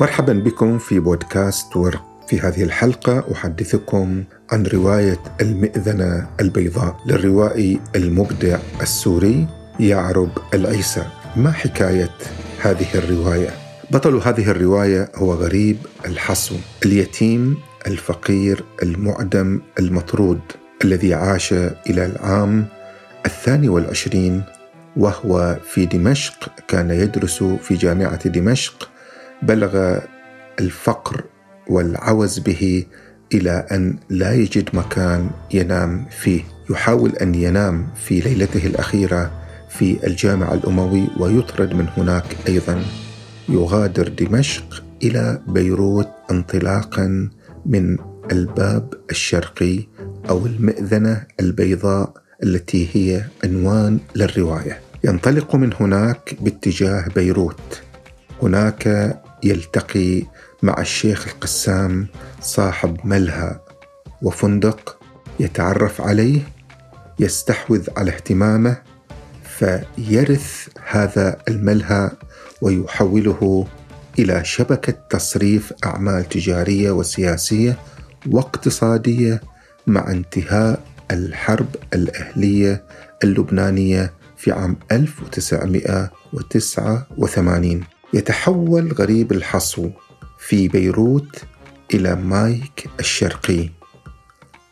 مرحبا بكم في بودكاست ورق في هذه الحلقة أحدثكم عن رواية المئذنة البيضاء للروائي المبدع السوري يعرب العيسى ما حكاية هذه الرواية؟ بطل هذه الرواية هو غريب الحصو اليتيم الفقير المعدم المطرود الذي عاش إلى العام الثاني والعشرين وهو في دمشق كان يدرس في جامعة دمشق بلغ الفقر والعوز به إلى أن لا يجد مكان ينام فيه. يحاول أن ينام في ليلته الأخيرة في الجامع الأموي ويطرد من هناك أيضا. يغادر دمشق إلى بيروت انطلاقا من الباب الشرقي أو المئذنة البيضاء التي هي عنوان للرواية. ينطلق من هناك باتجاه بيروت. هناك يلتقي مع الشيخ القسام صاحب ملهى وفندق يتعرف عليه يستحوذ على اهتمامه فيرث هذا الملهى ويحوله إلى شبكة تصريف أعمال تجارية وسياسية واقتصادية مع انتهاء الحرب الأهلية اللبنانية في عام 1989 يتحول غريب الحصو في بيروت إلى مايك الشرقي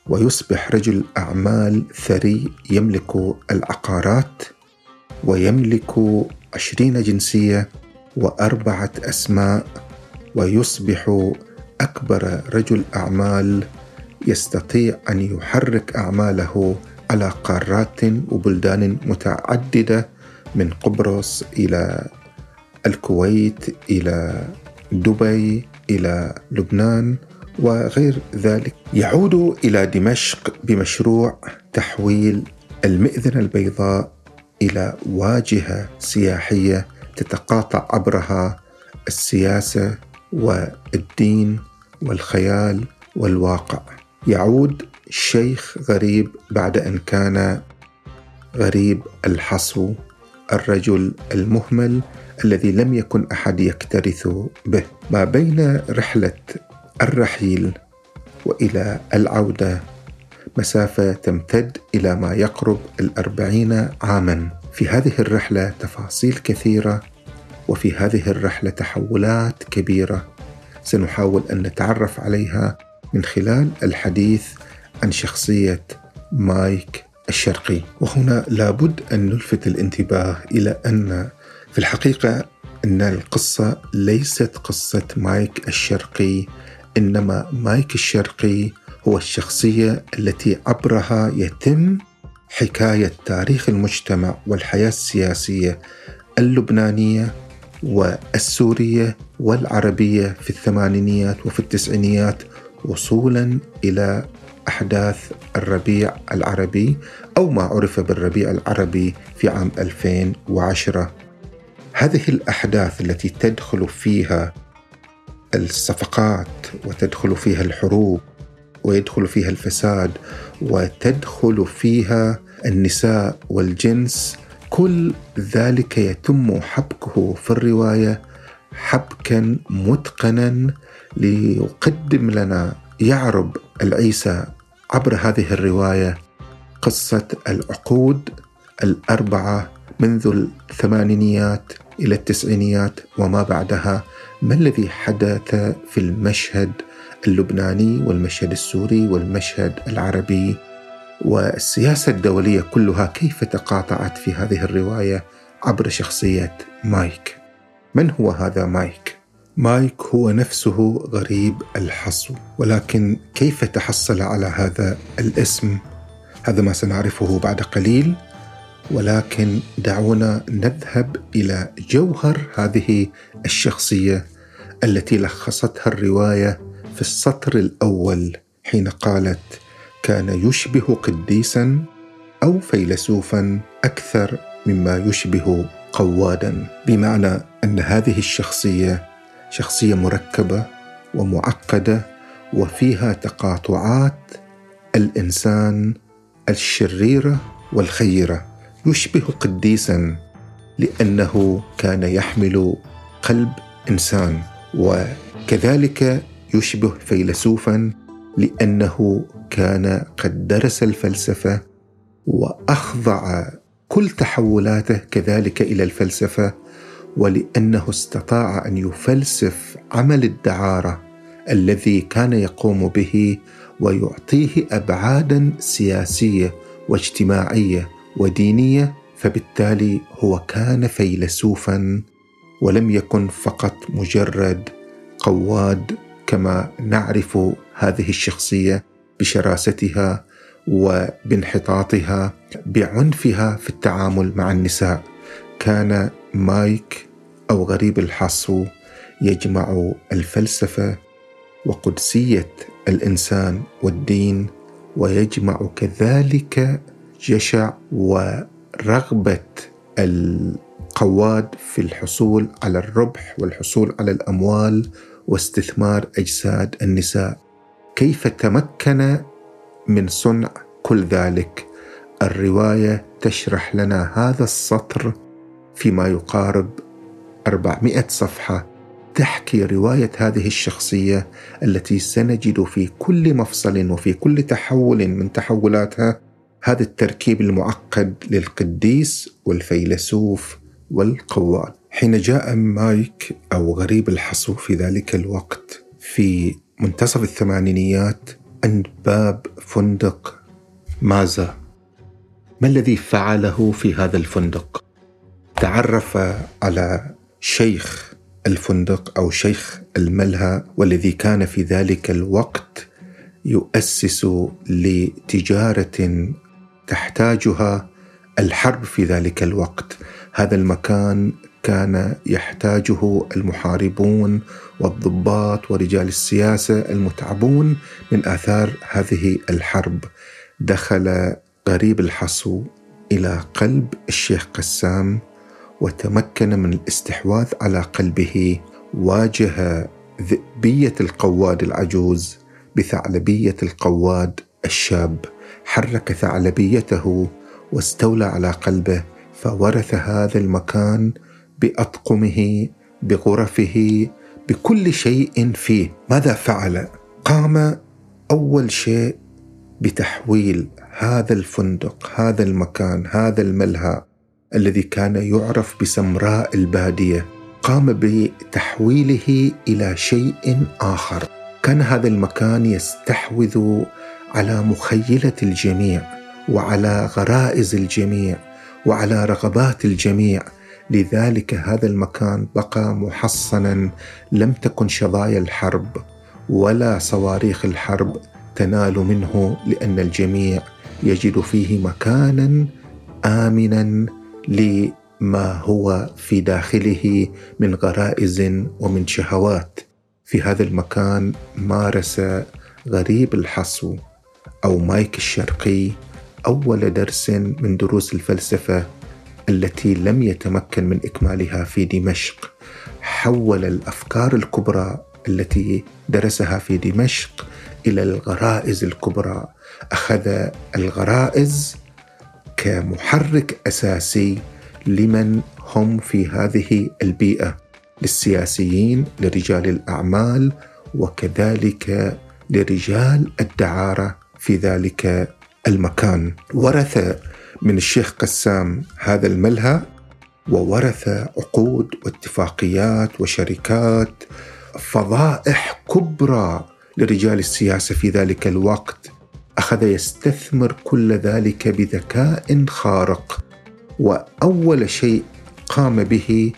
ويصبح رجل أعمال ثري يملك العقارات ويملك عشرين جنسية وأربعة أسماء ويصبح أكبر رجل أعمال يستطيع أن يحرك أعماله على قارات وبلدان متعددة من قبرص إلى الكويت إلى دبي إلى لبنان وغير ذلك. يعود إلى دمشق بمشروع تحويل المئذنة البيضاء إلى واجهة سياحية تتقاطع عبرها السياسة والدين والخيال والواقع. يعود شيخ غريب بعد أن كان غريب الحصو الرجل المهمل الذي لم يكن أحد يكترث به ما بين رحلة الرحيل وإلى العودة. مسافة تمتد إلى ما يقرب الأربعين عاما. في هذه الرحلة تفاصيل كثيرة وفي هذه الرحلة تحولات كبيرة. سنحاول أن نتعرف عليها من خلال الحديث عن شخصية مايك الشرقي. وهنا لابد أن نلفت الانتباه إلى أن في الحقيقة أن القصة ليست قصة مايك الشرقي إنما مايك الشرقي هو الشخصية التي عبرها يتم حكاية تاريخ المجتمع والحياة السياسية اللبنانية والسورية والعربية في الثمانينيات وفي التسعينيات وصولا إلى أحداث الربيع العربي أو ما عرف بالربيع العربي في عام 2010 هذه الأحداث التي تدخل فيها الصفقات وتدخل فيها الحروب ويدخل فيها الفساد وتدخل فيها النساء والجنس كل ذلك يتم حبكه في الرواية حبكا متقنا ليقدم لنا يعرب العيسى عبر هذه الرواية قصة العقود الأربعة منذ الثمانينيات إلى التسعينيات وما بعدها ما الذي حدث في المشهد اللبناني والمشهد السوري والمشهد العربي والسياسة الدولية كلها كيف تقاطعت في هذه الرواية عبر شخصية مايك. من هو هذا مايك؟ مايك هو نفسه غريب الحصو ولكن كيف تحصل على هذا الاسم؟ هذا ما سنعرفه بعد قليل ولكن دعونا نذهب إلى جوهر هذه الشخصية التي لخصتها الرواية في السطر الأول حين قالت كان يشبه قديسا أو فيلسوفا أكثر مما يشبه قوادا. بمعنى أن هذه الشخصية شخصية مركبة ومعقدة وفيها تقاطعات الإنسان الشريرة والخيرة. يشبه قديسا لأنه كان يحمل قلب إنسان وكذلك يشبه فيلسوفا لأنه كان قد درس الفلسفة وأخضع كل تحولاته كذلك إلى الفلسفة ولأنه استطاع أن يفلسف عمل الدعارة الذي كان يقوم به ويعطيه ابعادا سياسية واجتماعية. ودينية فبالتالي هو كان فيلسوفا ولم يكن فقط مجرد قواد كما نعرف هذه الشخصية بشراستها وبانحطاطها بعنفها في التعامل مع النساء. كان مايك أو غريب الحصو يجمع الفلسفة وقدسية الإنسان والدين ويجمع كذلك جشع ورغبة القواد في الحصول على الربح والحصول على الأموال واستثمار أجساد النساء. كيف تمكن من صنع كل ذلك؟ الرواية تشرح لنا هذا السطر فيما يقارب 400 صفحة تحكي رواية هذه الشخصية التي سنجد في كل مفصل وفي كل تحول من تحولاتها هذا التركيب المعقد للقديس والفيلسوف والقواد. حين جاء مايك أو غريب الحصو في ذلك الوقت في منتصف الثمانينيات عند باب فندق مازا. ما الذي فعله في هذا الفندق؟ تعرف على شيخ الفندق أو شيخ الملهى والذي كان في ذلك الوقت يؤسس لتجارة تحتاجها الحرب في ذلك الوقت. هذا المكان كان يحتاجه المحاربون والضباط ورجال السياسة المتعبون من آثار هذه الحرب. دخل غريب الحصو إلى قلب الشيخ قسام وتمكن من الاستحواذ على قلبه واجه ذئبية القواد العجوز بثعلبية القواد الشاب. حرك ثعلبيته واستولى على قلبه فورث هذا المكان بأطقمه بغرفه بكل شيء فيه. ماذا فعل؟ قام أول شيء بتحويل هذا الفندق هذا المكان هذا الملهى الذي كان يعرف بسمراء البادية. قام بتحويله إلى شيء آخر. كان هذا المكان يستحوذ على مخيلة الجميع وعلى غرائز الجميع وعلى رغبات الجميع. لذلك هذا المكان بقى محصنا لم تكن شظايا الحرب ولا صواريخ الحرب تنال منه لأن الجميع يجد فيه مكانا امنا لما هو في داخله من غرائز ومن شهوات. في هذا المكان مارس غريب الحصو. أو مايك الشرقي أول درس من دروس الفلسفة التي لم يتمكن من إكمالها في دمشق. حول الأفكار الكبرى التي درسها في دمشق إلى الغرائز الكبرى. أخذ الغرائز كمحرك أساسي لمن هم في هذه البيئة للسياسيين لرجال الأعمال وكذلك لرجال الدعارة. في ذلك المكان. ورث من الشيخ قسام هذا الملهى وورث عقود واتفاقيات وشركات فضائح كبرى لرجال السياسة في ذلك الوقت. أخذ يستثمر كل ذلك بذكاء خارق. وأول شيء قام به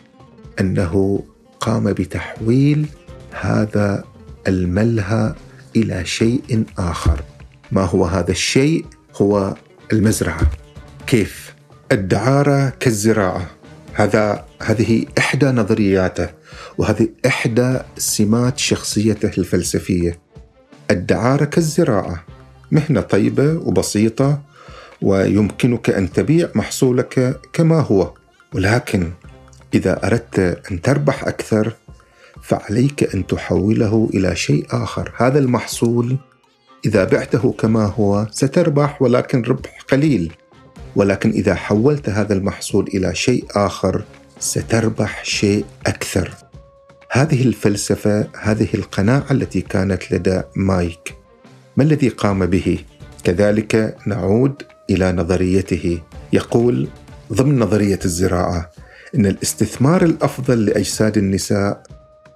أنه قام بتحويل هذا الملهى إلى شيء آخر. ما هو هذا الشيء هو المزرعة. كيف؟ الدعارة كالزراعة. هذا هذه إحدى نظرياته وهذه إحدى سمات شخصيته الفلسفية. الدعارة كالزراعة. مهنة طيبة وبسيطة ويمكنك أن تبيع محصولك كما هو. ولكن إذا أردت أن تربح أكثر فعليك أن تحوله إلى شيء آخر. هذا المحصول إذا بعته كما هو ستربح ولكن ربح قليل. ولكن إذا حولت هذا المحصول إلى شيء آخر ستربح شيء أكثر. هذه الفلسفة هذه القناعة التي كانت لدى مايك. ما الذي قام به؟ كذلك نعود إلى نظريته. يقول ضمن نظرية الزراعة إن الاستثمار الأفضل لأجساد النساء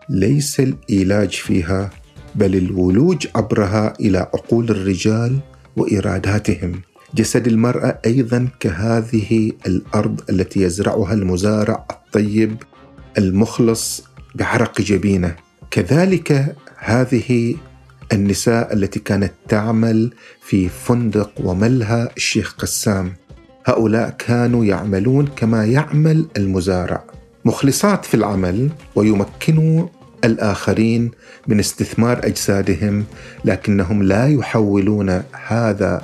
ليس الايلاج فيها بل الولوج عبرها إلى عقول الرجال وإراداتهم. جسد المرأة أيضا كهذه الأرض التي يزرعها المزارع الطيب المخلص بعرق جبينة. كذلك هذه النساء التي كانت تعمل في فندق وملهى الشيخ قسام. هؤلاء كانوا يعملون كما يعمل المزارع. مخلصات في العمل ويمكنوا الآخرين من استثمار أجسادهم لكنهم لا يحولون هذا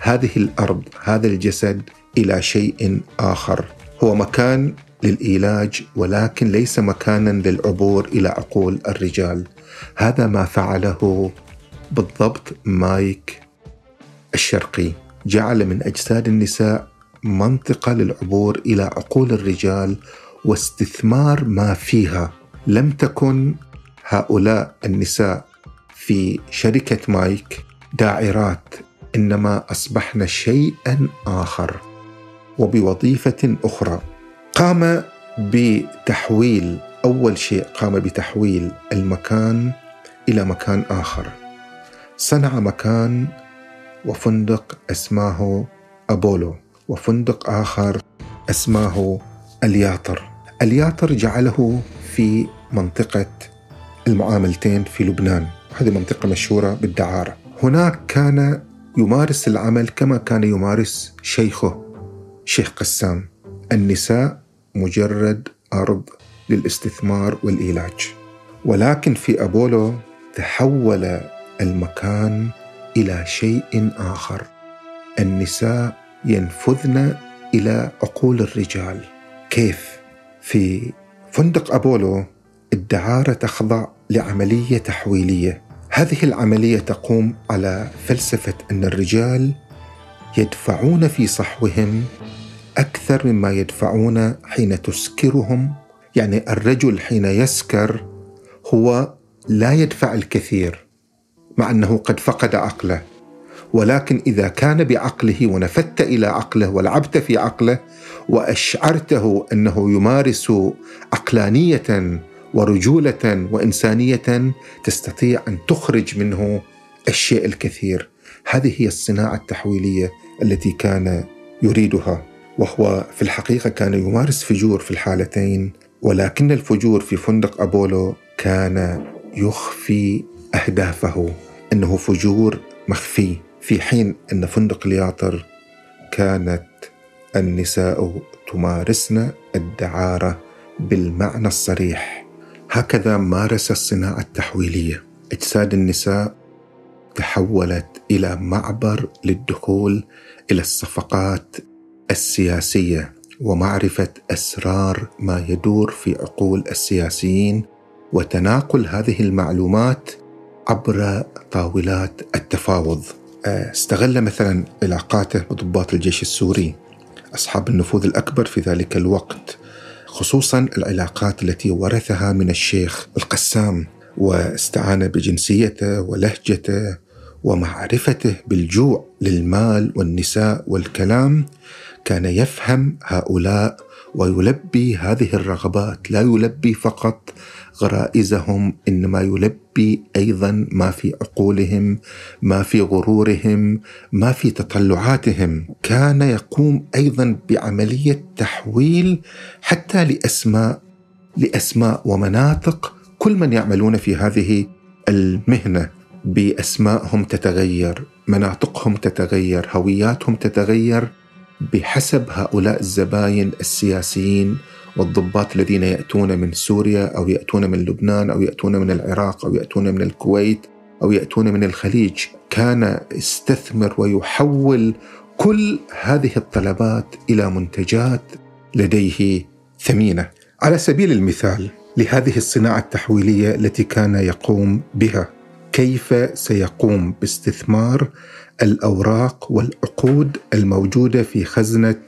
هذه الأرض هذا الجسد إلى شيء آخر. هو مكان للإيلاج ولكن ليس مكانا للعبور إلى عقول الرجال. هذا ما فعله بالضبط مايك الشرقي. جعل من أجساد النساء منطقة للعبور إلى عقول الرجال واستثمار ما فيها. لم تكن هؤلاء النساء في شركة مايك داعرات إنما اصبحن شيئا آخر وبوظيفة أخرى. قام بتحويل أول شيء قام بتحويل المكان إلى مكان آخر. صنع مكان وفندق أسماه أبولو وفندق آخر أسماه الياطر. الياطر جعله في منطقة المعاملتين في لبنان. هذه منطقة مشهورة بالدعارة. هناك كان يمارس العمل كما كان يمارس شيخه شيخ قسام. النساء مجرد أرض للاستثمار والإيلاج. ولكن في أبولو تحول المكان إلى شيء آخر. النساء ينفذن إلى عقول الرجال. كيف؟ في فندق أبولو الدعاره تخضع لعملية تحويلية. هذه العملية تقوم على فلسفة أن الرجال يدفعون في صحوهم أكثر مما يدفعون حين تسكرهم. يعني الرجل حين يسكر هو لا يدفع الكثير مع أنه قد فقد عقله. ولكن إذا كان بعقله ونفدت إلى عقله ولعبت في عقله وأشعرته أنه يمارس عقلانية ورجولة وإنسانية تستطيع أن تخرج منه الشيء الكثير. هذه هي الصناعة التحويلية التي كان يريدها وهو في الحقيقة كان يمارس فجور في الحالتين ولكن الفجور في فندق أبولو كان يخفي أهدافه أنه فجور مخفي. في حين أن فندق الياطر كانت النساء تمارسن الدعارة بالمعنى الصريح. هكذا مارس الصناعة التحويلية. أجساد النساء تحولت إلى معبر للدخول إلى الصفقات السياسية ومعرفة أسرار ما يدور في عقول السياسيين وتناقل هذه المعلومات عبر طاولات التفاوض. استغل مثلا علاقاته بضباط الجيش السوري أصحاب النفوذ الأكبر في ذلك الوقت خصوصا العلاقات التي ورثها من الشيخ القسام واستعان بجنسيته ولهجته ومعرفته بالجوع للمال والنساء والكلام كان يفهم هؤلاء ويلبي هذه الرغبات لا يلبي فقط غرائزهم إنما يلبي أيضا ما في عقولهم ما في غرورهم ما في تطلعاتهم. كان يقوم أيضا بعملية تحويل حتى لأسماء لأسماء ومناطق كل من يعملون في هذه المهنة. باسمائهم تتغير مناطقهم تتغير هوياتهم تتغير. بحسب هؤلاء الزباين السياسيين والضباط الذين يأتون من سوريا أو يأتون من لبنان أو يأتون من العراق أو يأتون من الكويت أو يأتون من الخليج كان يستثمر ويحول كل هذه الطلبات إلى منتجات لديه ثمينة. على سبيل المثال لهذه الصناعة التحويلية التي كان يقوم بها. كيف سيقوم باستثمار الأوراق والعقود الموجودة في خزنة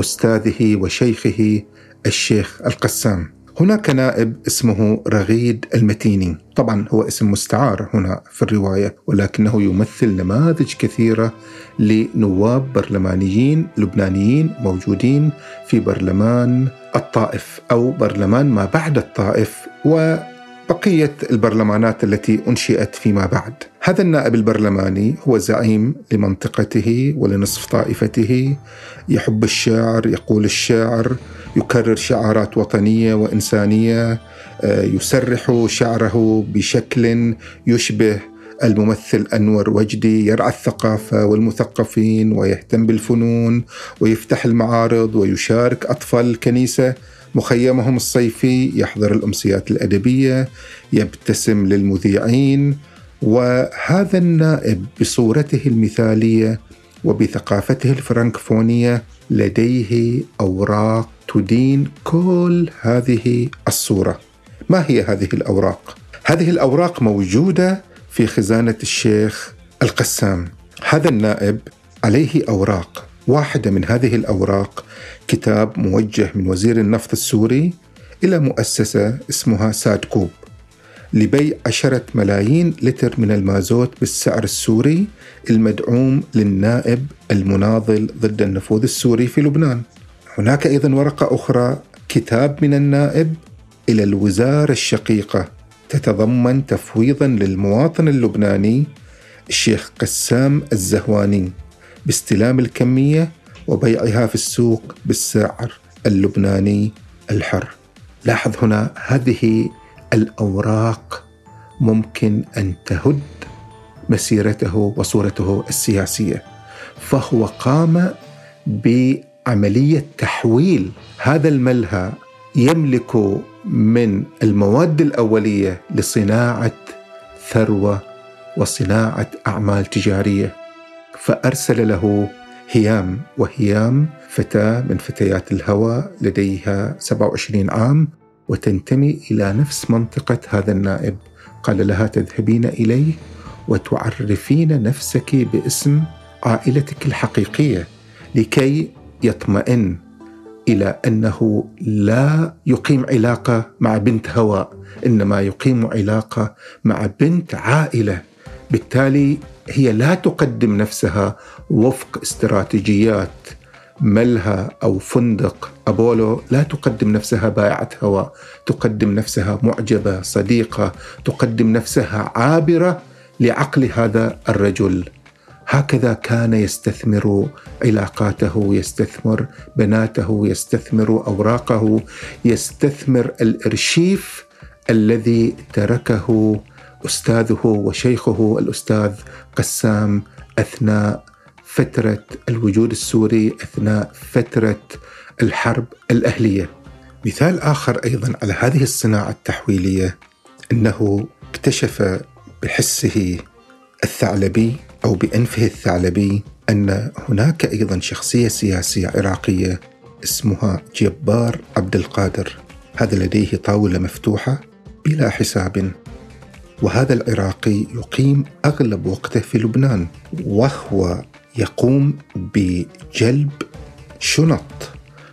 أستاذه وشيخه الشيخ القسام؟ هناك نائب اسمه رغيد المتيني. طبعا هو اسم مستعار هنا في الرواية ولكنه يمثل نماذج كثيرة لنواب برلمانيين لبنانيين موجودين في برلمان الطائف أو برلمان ما بعد الطائف و بقية البرلمانات التي أنشئت فيما بعد. هذا النائب البرلماني هو زعيم لمنطقته ولنصف طائفته. يحب الشعر يقول الشعر يكرر شعارات وطنية وإنسانية آه، يسرح شعره بشكل يشبه الممثل أنور وجدي يرعى الثقافة والمثقفين ويهتم بالفنون ويفتح المعارض ويشارك أطفال الكنيسة. مخيمهم الصيفي يحضر الأمسيات الأدبية يبتسم للمذيعين وهذا النائب بصورته المثالية وبثقافته الفرنكفونية لديه أوراق تدين كل هذه الصورة. ما هي هذه الأوراق؟ هذه الأوراق موجودة في خزانة الشيخ القسام. هذا النائب عليه أوراق. واحدة من هذه الأوراق كتاب موجه من وزير النفط السوري إلى مؤسسة اسمها سادكوب لبيع عشرة ملايين لتر من المازوت بالسعر السوري المدعوم للنائب المناضل ضد النفوذ السوري في لبنان. هناك أيضا ورقة أخرى كتاب من النائب إلى الوزارة الشقيقة تتضمن تفويضا للمواطن اللبناني الشيخ قسام الزهواني. باستلام الكمية وبيعها في السوق بالسعر اللبناني الحر. لاحظ هنا هذه الأوراق ممكن أن تهد مسيرته وصورته السياسية. فهو قام بعملية تحويل هذا الملهى يملك من المواد الأولية لصناعة ثروة وصناعة أعمال تجارية فأرسل له هيام وهيام فتاة من فتيات الهوى لديها 27 عام وتنتمي إلى نفس منطقة هذا النائب. قال لها تذهبين إليه وتعرفين نفسك باسم عائلتك الحقيقية لكي يطمئن إلى أنه لا يقيم علاقة مع بنت هوى إنما يقيم علاقة مع بنت عائلة. بالتالي هي لا تقدم نفسها وفق استراتيجيات ملهى أو فندق أبولو لا تقدم نفسها بائعة هواء، تقدم نفسها معجبة، صديقة، تقدم نفسها عابرة لعقل هذا الرجل. هكذا كان يستثمر علاقاته، يستثمر بناته، يستثمر أوراقه، يستثمر الأرشيف الذي تركه أستاذه وشيخه الأستاذ قسام أثناء فترة الوجود السوري أثناء فترة الحرب الأهلية. مثال آخر أيضا على هذه الصناعة التحويلية أنه اكتشف بحسه الثعلبي أو بأنفه الثعلبي أن هناك أيضا شخصية سياسية عراقية اسمها جبار عبد القادر هذا لديه طاولة مفتوحة بلا حساب وهذا العراقي يقيم أغلب وقته في لبنان وهو يقوم بجلب شنط.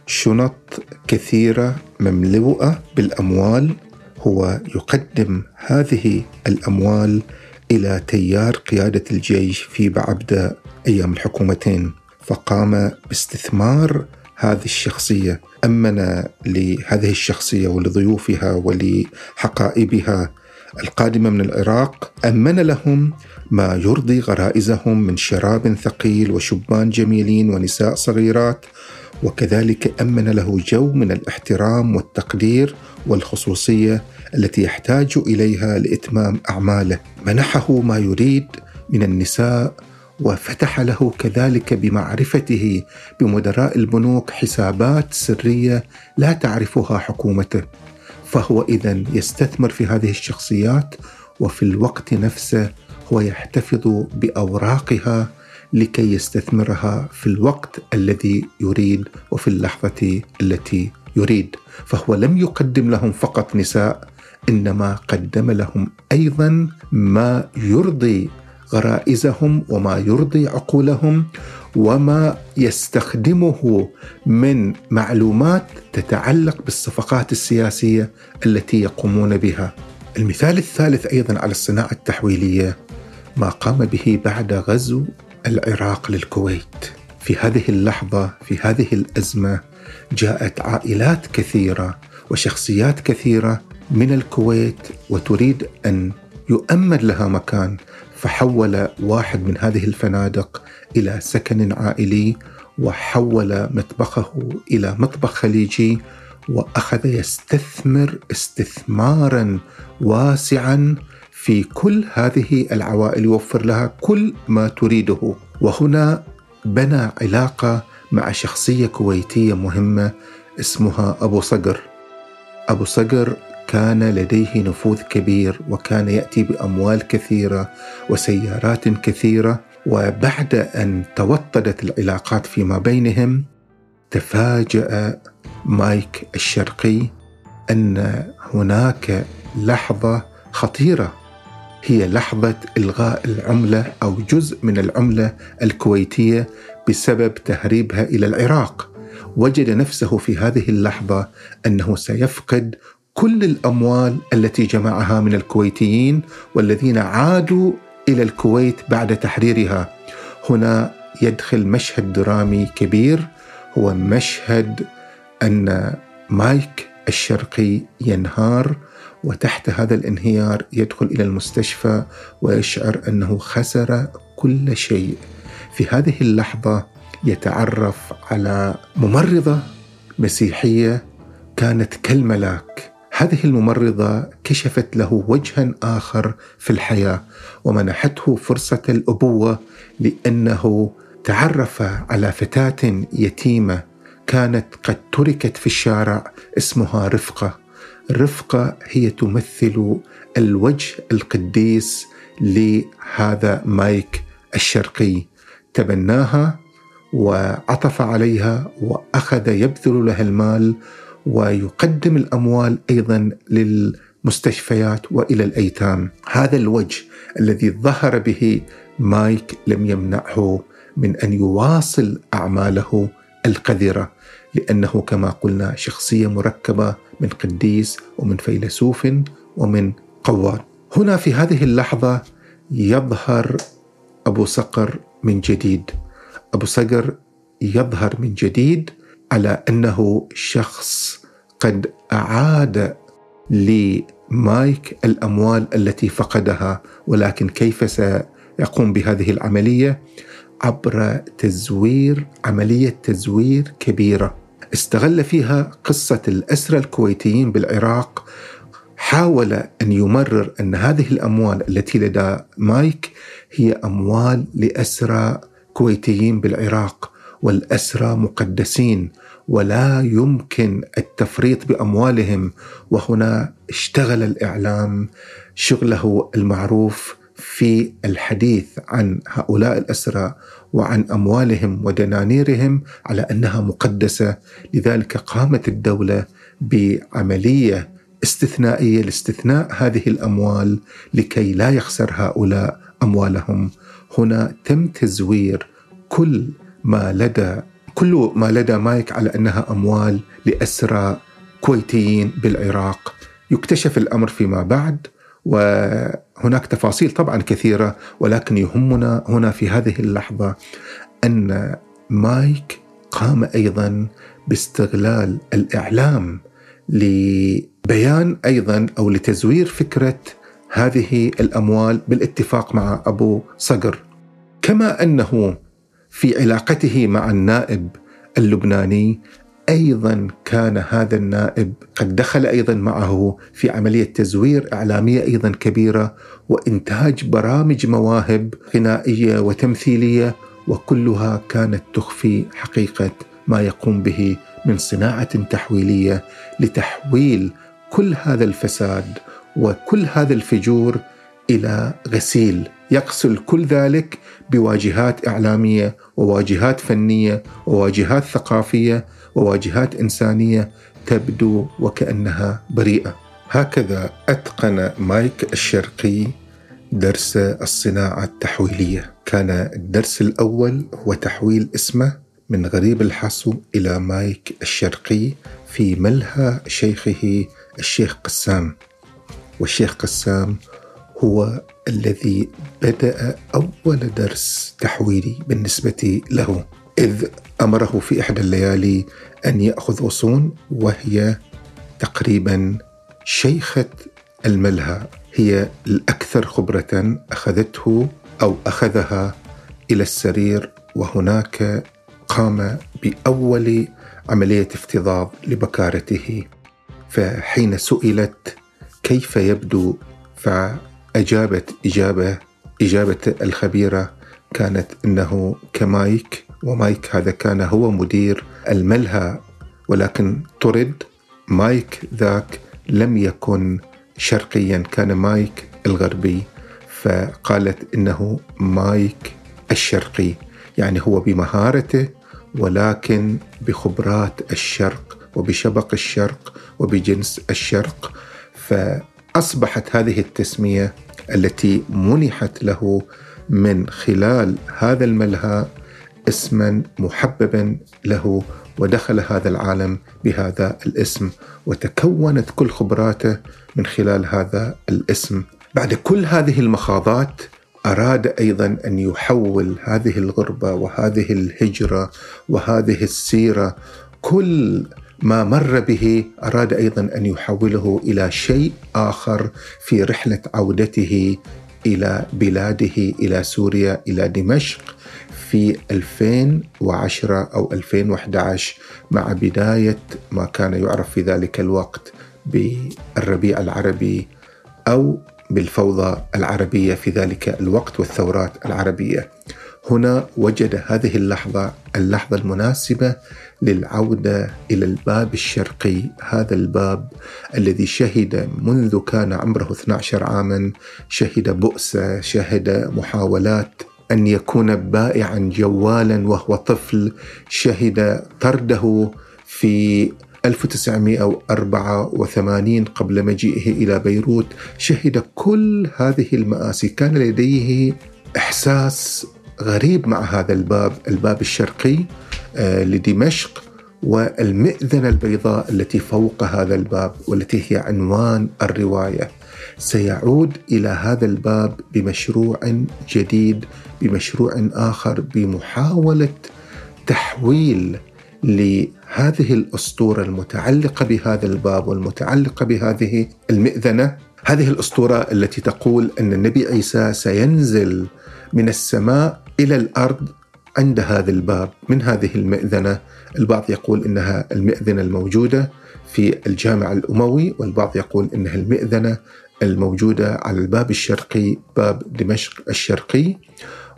شنط كثيرة مملوءة بالأموال. هو يقدم هذه الأموال إلى تيار قيادة الجيش في بعبده أيام الحكومتين. فقام باستثمار هذه الشخصية. أمن لهذه الشخصية ولضيوفها ولحقائبها القادمة من العراق أمن لهم ما يرضي غرائزهم من شراب ثقيل وشبان جميلين ونساء صغيرات وكذلك أمن له جو من الاحترام والتقدير والخصوصية التي يحتاج إليها لإتمام أعماله. منحه ما يريد من النساء وفتح له كذلك بمعرفته بمدراء البنوك حسابات سرية لا تعرفها حكومته. فهو إذا يستثمر في هذه الشخصيات وفي الوقت نفسه هو يحتفظ بأوراقها لكي يستثمرها في الوقت الذي يريد وفي اللحظة التي يريد. فهو لم يقدم لهم فقط نساء إنما قدم لهم أيضا ما يرضي غرائزهم وما يرضي عقولهم وما يستخدمه من معلومات تتعلق بالصفقات السياسية التي يقومون بها. المثال الثالث أيضا على الصناعة التحويلية ما قام به بعد غزو العراق للكويت. في هذه اللحظة في هذه الأزمة جاءت عائلات كثيرة وشخصيات كثيرة من الكويت وتريد أن يؤمن لها مكان فحول واحد من هذه الفنادق إلى سكن عائلي وحول مطبخه إلى مطبخ خليجي وأخذ يستثمر استثمارا واسعا في كل هذه العوائل يوفر لها كل ما تريده. وهنا بنى علاقة مع شخصية كويتية مهمة اسمها أبو صقر. أبو صقر كان لديه نفوذ كبير وكان يأتي بأموال كثيرة وسيارات كثيرة وبعد أن توطدت العلاقات فيما بينهم تفاجأ مايك الشرقي أن هناك لحظة خطيرة. هي لحظة إلغاء العملة أو جزء من العملة الكويتية بسبب تهريبها إلى العراق. وجد نفسه في هذه اللحظة أنه سيفقد كل الأموال التي جمعها من الكويتيين والذين عادوا إلى الكويت بعد تحريرها. هنا يدخل مشهد درامي كبير هو مشهد أن مايك الشرقي ينهار وتحت هذا الانهيار يدخل إلى المستشفى ويشعر أنه خسر كل شيء. في هذه اللحظة يتعرف على ممرضة مسيحية كانت كالملاك هذه الممرضة كشفت له وجها آخر في الحياة ومنحته فرصة الأبوة لأنه تعرف على فتاة يتيمة كانت قد تركت في الشارع اسمها رفقة. رفقة هي تمثل الوجه القديس لهذا مايك الشرقي. تبناها وعطف عليها وأخذ يبذل لها المال ويقدم الأموال أيضا للمستشفيات وإلى الأيتام. هذا الوجه الذي ظهر به مايك لم يمنعه من أن يواصل أعماله القذرة لأنه كما قلنا شخصية مركبة من قديس ومن فيلسوف ومن قواد. هنا في هذه اللحظة يظهر أبو صقر من جديد. أبو صقر يظهر من جديد على أنه شخص قد أعاد لمايك الأموال التي فقدها ولكن كيف سيقوم بهذه العملية؟ عبر تزوير عملية تزوير كبيرة. استغل فيها قصة الأسرى الكويتيين بالعراق. حاول أن يمرر أن هذه الأموال التي لدى مايك هي أموال لأسرى كويتيين بالعراق. والأسرى مقدسين ولا يمكن التفريط بأموالهم. وهنا اشتغل الإعلام شغله المعروف في الحديث عن هؤلاء الأسرى وعن أموالهم ودنانيرهم على أنها مقدسة. لذلك قامت الدولة بعملية استثنائية لاستثناء هذه الأموال لكي لا يخسر هؤلاء أموالهم. هنا تم تزوير كل ما لدى كل ما لدى مايك على أنها أموال لأسرى كويتيين بالعراق. يكتشف الأمر فيما بعد وهناك تفاصيل طبعا كثيرة ولكن يهمنا هنا في هذه اللحظة أن مايك قام أيضا باستغلال الإعلام لبيان أيضا أو لتزوير فكرة هذه الأموال بالاتفاق مع أبو صقر. كما أنه في علاقته مع النائب اللبناني أيضا كان هذا النائب قد دخل أيضا معه في عملية تزوير إعلامية أيضا كبيرة وإنتاج برامج مواهب غنائية وتمثيلية وكلها كانت تخفي حقيقة ما يقوم به من صناعة تحويلية لتحويل كل هذا الفساد وكل هذا الفجور إلى غسيل. يغسل كل ذلك بواجهات إعلامية وواجهات فنية وواجهات ثقافية وواجهات إنسانية تبدو وكأنها بريئة. هكذا أتقن مايك الشرقي درس الصناعة التحويلية كان الدرس الأول هو تحويل اسمه من غريب الحصو إلى مايك الشرقي في ملهى شيخه الشيخ قسام والشيخ قسام هو الذي بدأ أول درس تحويلي بالنسبة له إذ أمره في إحدى الليالي أن يأخذ غصون وهي تقريبا شيخة الملهى. هي الأكثر خبرة أخذته أو أخذها إلى السرير وهناك قام بأول عملية افتضاض لبكارته. فحين سئلت كيف يبدو فأجابت إجابة إجابة الخبيرة كانت إنه كمايك ومايك هذا كان هو مدير الملهى ولكن طرد مايك ذاك لم يكن شرقيا كان مايك الغربي فقالت إنه مايك الشرقي يعني هو بمهارته ولكن بخبرات الشرق وبشبق الشرق وبجنس الشرق فأصبحت هذه التسمية التي منحت له من خلال هذا الملهى اسما محببا له ودخل هذا العالم بهذا الاسم وتكونت كل خبراته من خلال هذا الاسم. بعد كل هذه المخاضات أراد أيضا أن يحول هذه الغربة وهذه الهجرة وهذه السيرة كل ما مر به أراد أيضا أن يحوله إلى شيء آخر في رحلة عودته إلى بلاده إلى سوريا إلى دمشق في 2010 أو 2011 مع بداية ما كان يعرف في ذلك الوقت بالربيع العربي أو بالفوضى العربية في ذلك الوقت والثورات العربية. هنا وجد هذه اللحظة اللحظة المناسبة للعودة إلى الباب الشرقي هذا الباب الذي شهد منذ كان عمره 12 عاما شهد بؤسة شهد محاولات أن يكون بائعا جوالا وهو طفل شهد طرده في 1984 قبل مجيئه إلى بيروت شهد كل هذه المآسي. كان لديه إحساس غريب مع هذا الباب الباب الشرقي آه، لدمشق والمئذنة البيضاء التي فوق هذا الباب والتي هي عنوان الرواية. سيعود إلى هذا الباب بمشروع جديد بمشروع آخر بمحاولة تحويل لهذه الأسطورة المتعلقة بهذا الباب والمتعلقة بهذه المئذنة. هذه الأسطورة التي تقول أن النبي عيسى سينزل من السماء إلى الأرض عند هذا الباب من هذه المئذنة. البعض يقول إنها المئذنة الموجودة في الجامع الأموي والبعض يقول إنها المئذنة الموجودة على الباب الشرقي باب دمشق الشرقي.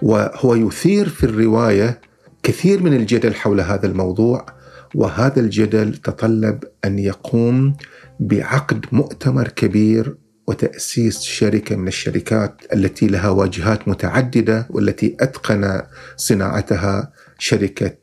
وهو يثير في الرواية كثير من الجدل حول هذا الموضوع وهذا الجدل تطلب أن يقوم بعقد مؤتمر كبير وتأسيس شركة من الشركات التي لها واجهات متعددة والتي أتقن صناعتها شركة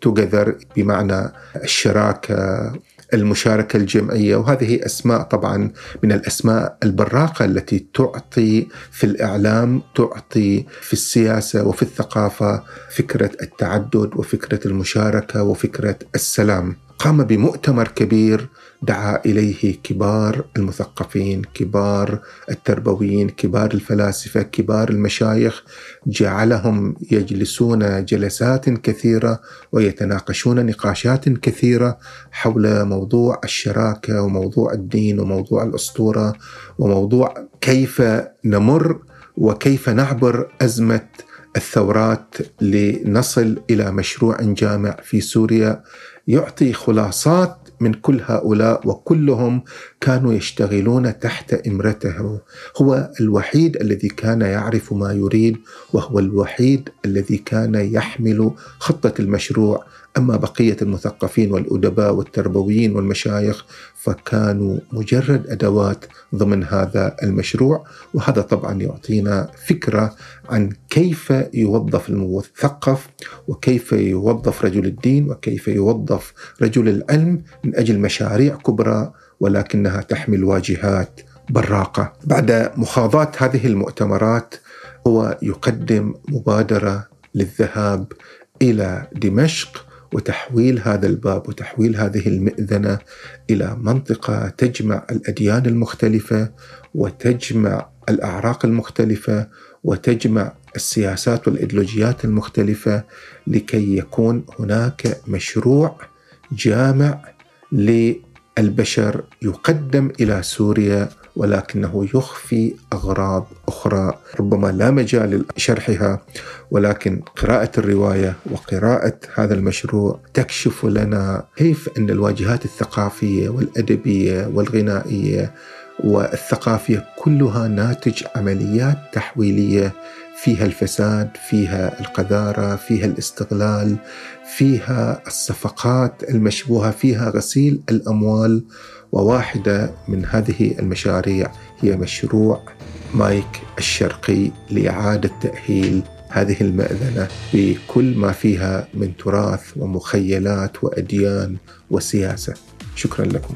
توجذر بمعنى الشراكة المشاركة الجمعية وهذه أسماء طبعا من الأسماء البراقة التي تعطي في الإعلام تعطي في السياسة وفي الثقافة فكرة التعدد وفكرة المشاركة وفكرة السلام. قام بمؤتمر كبير دعا إليه كبار المثقفين، كبار التربويين، كبار الفلاسفة، كبار المشايخ، جعلهم يجلسون جلسات كثيرة ويتناقشون نقاشات كثيرة حول موضوع الشراكة وموضوع الدين وموضوع الأسطورة وموضوع كيف نمر وكيف نعبر أزمة الثورات لنصل إلى مشروع جامع في سوريا. يعطي خلاصات من كل هؤلاء وكلهم كانوا يشتغلون تحت إمرته. هو الوحيد الذي كان يعرف ما يريد وهو الوحيد الذي كان يحمل خطة المشروع. أما بقية المثقفين والأدباء والتربويين والمشايخ فكانوا مجرد أدوات ضمن هذا المشروع وهذا طبعا يعطينا فكرة عن كيف يوظف المثقف وكيف يوظف رجل الدين وكيف يوظف رجل العلم من أجل مشاريع كبرى ولكنها تحمل واجهات براقة. بعد مخاضات هذه المؤتمرات هو يقدم مبادرة للذهاب إلى دمشق وتحويل هذا الباب وتحويل هذه المئذنة إلى منطقة تجمع الأديان المختلفة وتجمع الأعراق المختلفة وتجمع السياسات والإيديولوجيات المختلفة لكي يكون هناك مشروع جامع للبشر يقدم إلى سوريا ولكنه يخفي أغراض أخرى ربما لا مجال لشرحها ولكن قراءة الرواية وقراءة هذا المشروع تكشف لنا كيف أن الواجهات الثقافية والأدبية والغنائية والثقافية كلها ناتج عمليات تحويلية فيها الفساد، فيها القذارة، فيها الاستغلال، فيها الصفقات المشبوهة، فيها غسيل الأموال. وواحدة من هذه المشاريع هي مشروع مايك الشرقي لإعادة تأهيل هذه المأذنة بكل ما فيها من تراث ومخيلات وأديان وسياسة. شكرا لكم.